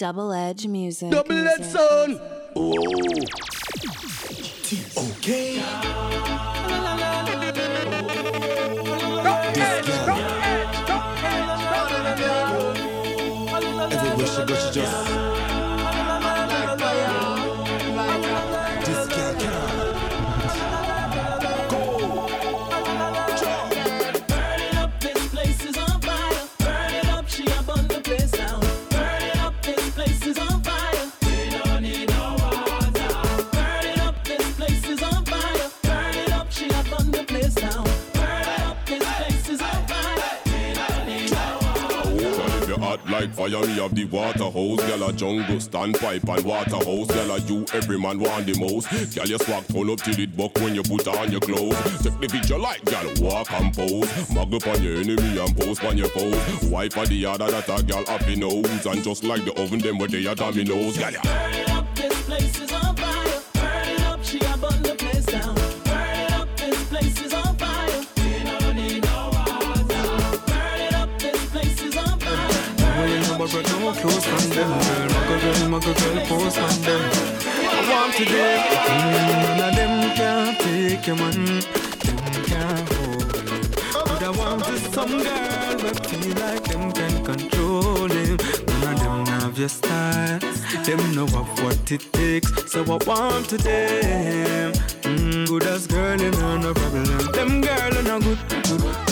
Double Edge Music. Double Edge Sound. Oh. Okay. This girl. Everywhere she goes, she just. Fire, me have the water hose. Girl a jungle, standpipe and water hose. Girl a you, every man want the most. Girl you swag turn up till it buck when you put on your clothes. Take the picture like girl, walk and pose. Mug up on your enemy and post on your pose. Wife for the other that a girl happy nose. And just like the oven, them where they are dominoes. Girl, yeah. Burn up, this place fire. Boy, you know my brother no close from them. Girl, my girl, girl, my girl, girl, post from them. I want to them mm, None of them can take your man Them can't hold him But I want to some girl But feel like them can control him None of them have your style. Them know of what it takes. So I want to them. Mm, Good as girl, you know, no problem. Them girl are no good, good,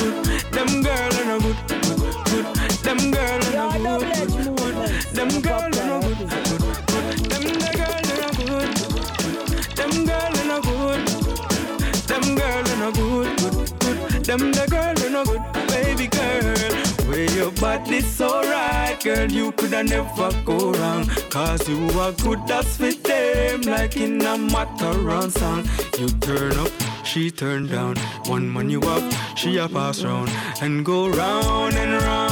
girl it's your body so right Girl, you coulda never go wrong. Cause you are good, that's fit them Like in a Mataran song. You turn up, she turn down. One man you up, she a pass round. And go round and round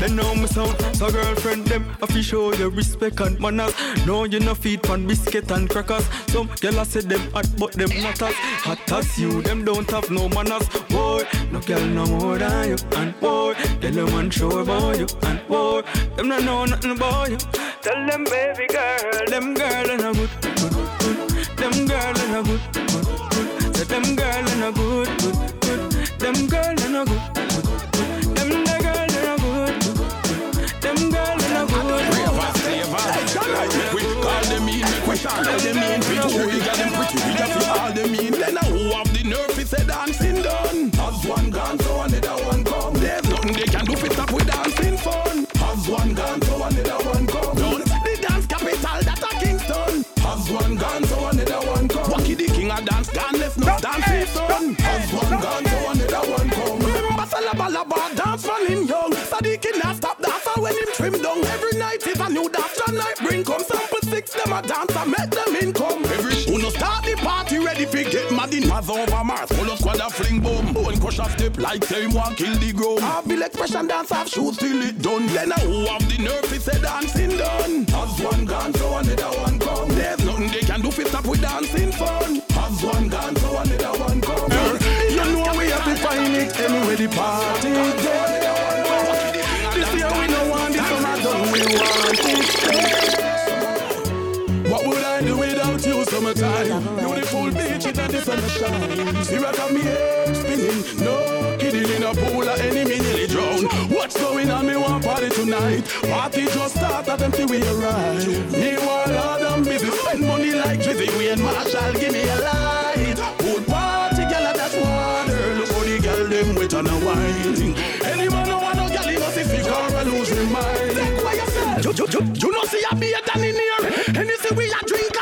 they know me sound, so girlfriend them I fi show you respect and manners. No, you no feed pan biscuit and crackers. Some gyal a say them hot, but them as hot as you. Them don't have no manners. Boy, no girl no more than you. And boy, tell them man sure about you. And boy, them not know nothing about you. Tell them baby girl, them girl and a good, good, good. Them girl and a good, good, good. Say them girl and a good, good, good. Them girl and a good, good, good. In. We got them pretty, we got to all them mean. Then I who have the nerve, he said dancing done. Has one gone, so another one come. There's nothing they can do fi stop with dancing fun. Has one gone, so another one come. Don't the dance capital that a Kingston. Has one gone, so another one come. Wacky the king of dance, gone left no dancing son. Has one gone, so another one come. Remember Salabalaba dance from him young. Sadiq not stop dancer when him trim down. Every get mad in Mars over Mars. Full of squad a fling boom. Bone crush a step like him want kill the ground. Have the expression dance have shoes till it done. Then a who have the nerve fi say dancing done. Has one gone so another one come. There's nothing they can do fi stop with dancing fun. Has one gone so another one come. Eh. You know we have to find it anywhere the party sunshine. See what got me head spinning. No kidding in a pool of any nearly drown. What's going on? Me want party tonight. Party just start at till we arrive. Meanwhile, all them busy spend money like Drizzy. We and Marshall give me a light. Good party, girl, that's water. Look how the girl them wet on a wine. Any man no want no girl, he must if he can't lose his mind. Take what you. You, you, you, you know see a beer than in here. And you see we a drink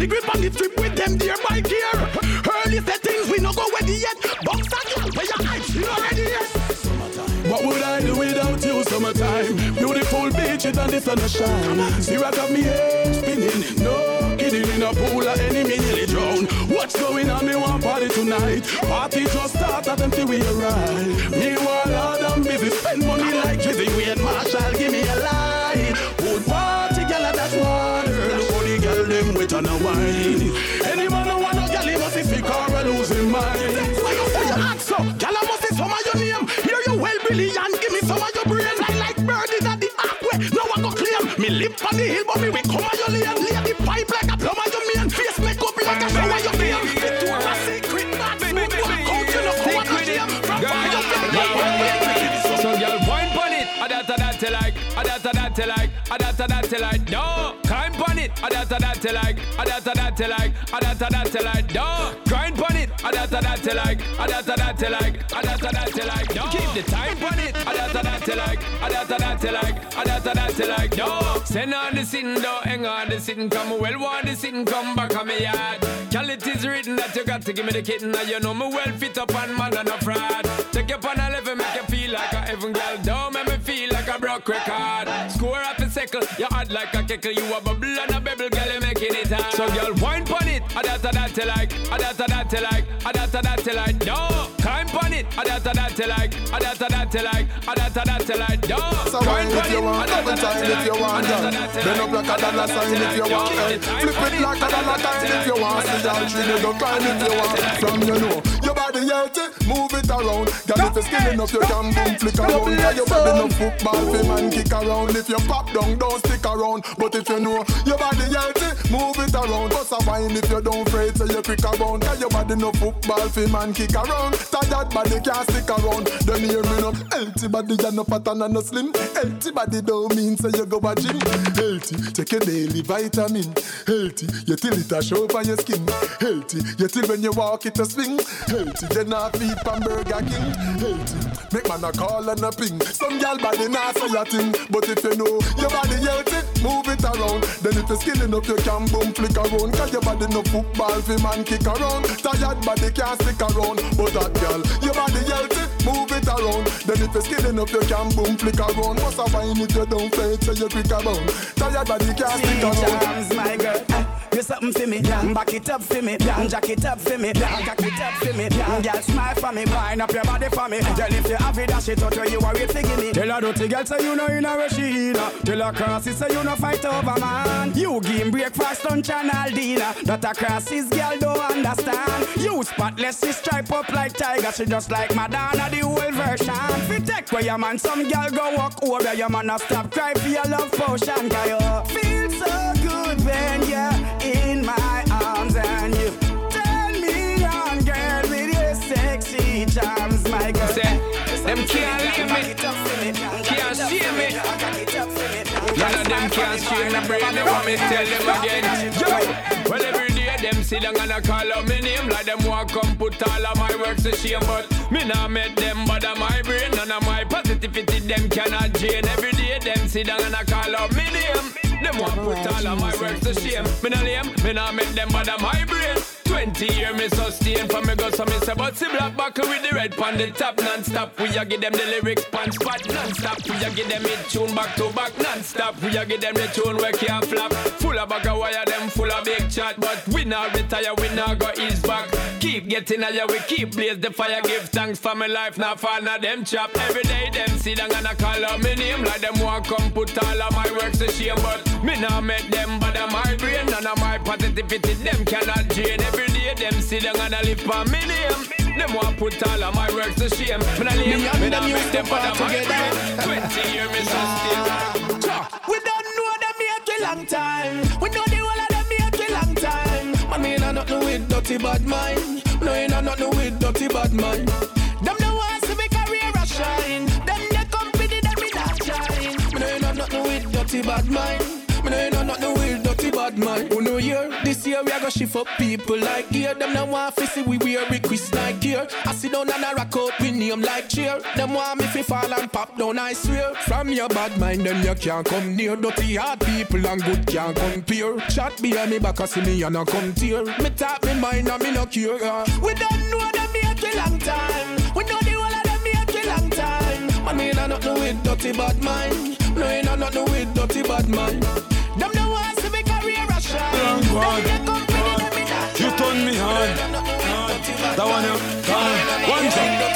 Nigga on the strip with them dear bike here. Early settings, we no go ready yet. Box a girl, where your eyes, you not ready yet. What would I do without you summertime? Beautiful beaches and the sun shine. See what got me head spinning. No kidding in a pool or any nearly drown. What's going on? Me want party tonight. Party just start at them till we arrive. Meanwhile, them busy spend money like Drizzy. We Me live on the hill, but me we come on your lane. Lay the pipe like a plumber your main. Face make up like a shower vein. The two of a secret man. Smooth one count, you know come on the jam. From fire, fire, So girl, wine pon it, a that a that like, a that a that like, a that a that you like. No, climb pon it, a that a that you like, a that a that you like, a that a that like. No, grind pon it, a that a that you like, a that a that you like, a that a that you like. No, keep the time pon it, a that a that you like, a that a that you like, a that a that you like. No, send on the sitting, don't hang on the sitting, come well want the sitting, come back on me yard. Girl, it is written that you got to give me the kitten, and you know me well fit up and man and a fraud. Take you on a level, make you feel like a heaven girl. Don't make me like a broke record. Score up a circle, you hot like a kickle. You a bubble and a bubble, girl, you making it hard. So girl, wine pon it, a that a that like, a that a that like, a that a that like. No, it, a that a that like, a that a that like, a that a that you like. No, So wine if you want, double time if you want. Bend up like a dollar sign if you want. Flip it like a dollar sign if you want. See that tree, go climb if you want. From you know, your body healthy, move it around. Girl, if you're skilling up, you can boom flick around. Yeah, your body no football, fi man kick around. If you pop down, don't stick around. But if you know your body healthy, move it around. Bust a wine if you don't afraid, so you quick around. Cause your body no football, fi man kick around. Tired body can't stick around. Don't hear me no. Healthy body, you no pattern and no slim. Healthy body don't mean say you go a gym. Healthy, take your daily vitamin. Healthy, you till it a show on your skin. Healthy, you till when you walk it a swing. Healthy, you not feed from Burger King. Healthy, make man a call and a ping. Some gal body not say a thing, but if you know your body healthy, move it around. Then if you're skilling up, you can boom flick around. Cause your body no football, fi man kick around. Tired body can't stick around, but that girl, your body healthy, move it around. Then if you're skilling up, you can boom flick around. What's a wine if you don't fight, so you quick around. Tired body can't stick around. Charms, my girl. You something for me, back it up for me, jack it up for me, cock it up for me, girl smile for me, wind up your body for me. Girl if you have it, dash it out you are wait for me. Tell her dirty girl say you know you know where she in. Tell her crosses say you know fight over man. You give him breakfast, lunch and all dinner. That a crosses girl don't understand. You spotless, she stripe up like tiger, she just like Madonna the whole version. Fi take where your man, some girl go walk over your man, a stop cry for your love potion, cause you feel so can't shame the brain. They want me tell them again. Yo, well every day them sit down and I call out my name like them want come put all of my works to shame, but me nah make them bother my brain. None of my positivity them cannot drain. Every day them sit down and I call out my name. Them want put all of my works to shame. Me nah lame, me nah make them bother my brain. 20 year me sustain for me go so me say but see black buckle with the red pan the top non-stop. We a give them the lyrics pan spot non-stop. We a give them it tune back to back non-stop. We a give them the tune where can't flap Full of bag of wire them full of big chat. But we not retire we not go ease back. Keep getting higher we keep blaze the fire. Give thanks for my life now fall now them chop. Every day them sit down and I call out my name Like them want come put all of my works to shame But me not make them bother my brain None of my positivity them cannot drain Every day them sit down and I live for me name Them want put all of my works to shame Me not lame, me not make them bother my brain 20 years me sustain We don't know them make a long time. We know the whole of them make a long time. Man, me ain't nothing with dirty bad mind. No, ain't nothing with dirty bad mind. Them the ones who make career a shine. Dirty bad mind. Me no ain't nothing with dirty bad mind. Who know year? This year we a go shift up people like here. Them no want fi see we wear we Chris like here. I sit down and I rock out with name like cheer. Them want me fi fall and pop down. I swear. From your bad mind, then you can't come near. Dirty hard people and good can't compare. Chat behind me back, I see me and I come tear. Me talk me mind and me no care. ah. We don't know them make a long time. We know the whole of them make a long time. Man, me ain't nothing with dirty bad mind. No, ain't nothing with dirty bad mind. Them the ones who make career a shine. Them the company them in You turn me on. That one you. One jump.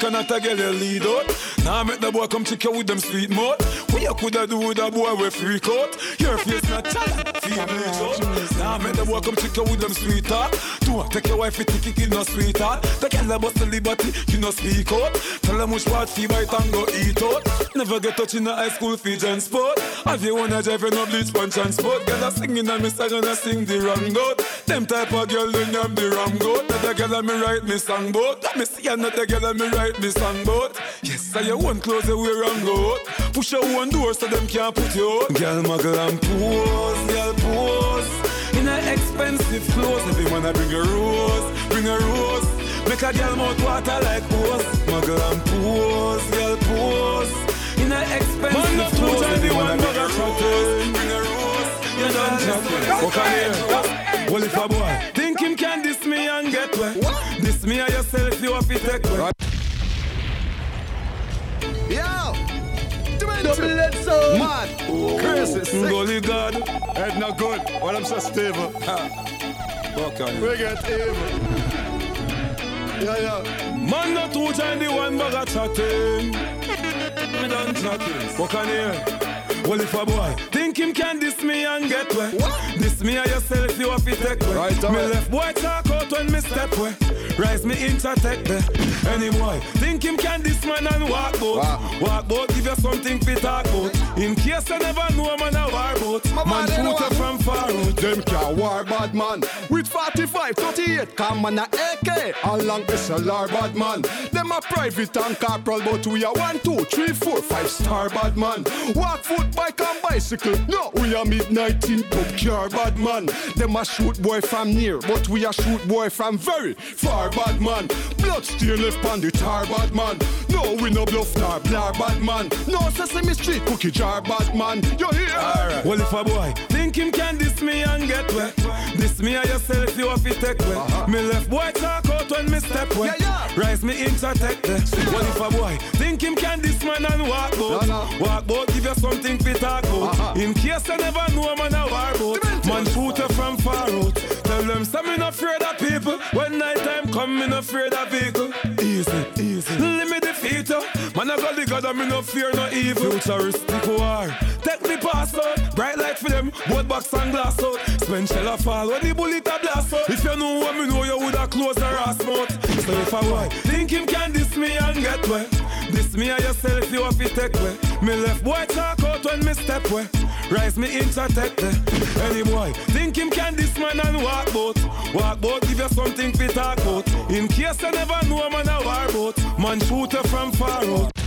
Back and I tag you lead out. Now make the boy come check you with them sweet mouth. What you coulda do with a boy with freak out? Your face not talent, feel bleach out. Now make the boy come check you with them sweet talk. Know. Take your wife, you think it no sweetheart. The girl a bust the liberty, you no speak out. Tell them which part fee bite and go eat out. Never get touch in the high school feed and sport. Have you wanna drive you no bleach punch and sport? Girl a singing and me song I sing the wrong note. Them type of girl, then I'm the wrong goat. Not the girl a me write me song bout. Let me see another girl a me write me song bout. Yes, I you one close the way wrong out. Push your one door so them can't put you out. Girl muggle and pose, girl pose. In a expensive clothes, every man I bring a rose, bring a rose. Make a girl mouth water like hose. Muggle and pose, girl pose. In expensive Man, clothes, not every two man times bring a the rose, bring a rose. You done chatting. What can you? Well, if a boy think him can diss me and get wet, diss me and yourself, you have to take wet. Yo! Double it so. Mm. Mad! Crazy! Oh, sick. Golly God, Head not good. What I'm so stable. fuck on you. We get evil. Yeah, yeah. Man not two time the one bag of chatting. Me done chatting. What can you? Well, if a boy think him can diss me and get wet, diss me and yourself, you have to take wet. Right, me left boy talk out when me step wet. Rise me take there. Any boy think him can diss man and walk boat. Wow. Walk boat, give you something to talk about. In case you never know man a war boat. My man, shoot you from out. Them can war bad man. With 45, 38 Come on a AK Along SLR bad man. Them a private and corporal But we are one, two, three, four, five star bad man. Walk foot, bike and bicycle. No, we are midnight in car bad man. Them a shoot boy from near But we a shoot boy from very far bad man. Blood still left on the tar bad man. No, we no bluff nor blar bad man. No sesame street cookie jar bad man. You hear? Alright Well, if a boy think him can diss me and get wet, diss me and yourself, you have to take wet. Me left boy talk out when me step wet. Yeah, yeah. Rise me take there. Well, if a boy think him can diss man and walk No, no. walk boat, give you something to talk about. Uh-huh. In case you never know man a war boat, man shoot you from far out. Tell them, say me not afraid of people. When night time come, me not afraid of vehicle. Easy, Man, I got the God, and me no fear no evil. Futuristic war. Take me pass out. Bright light for them. Both box and glass out. Spend shell a fall when the bullet a blast out. If you know what me know, you woulda close your ass mouth. So if I boy think him can diss me and get wet. Diss me and yourself, you have to take wet. Me left boy talk out when me step wet. Rise me take there. Any boy think him can diss man and walk boat. Walk boat, give you something to talk about. In case you never know man a war boat. Man shoot you from far out.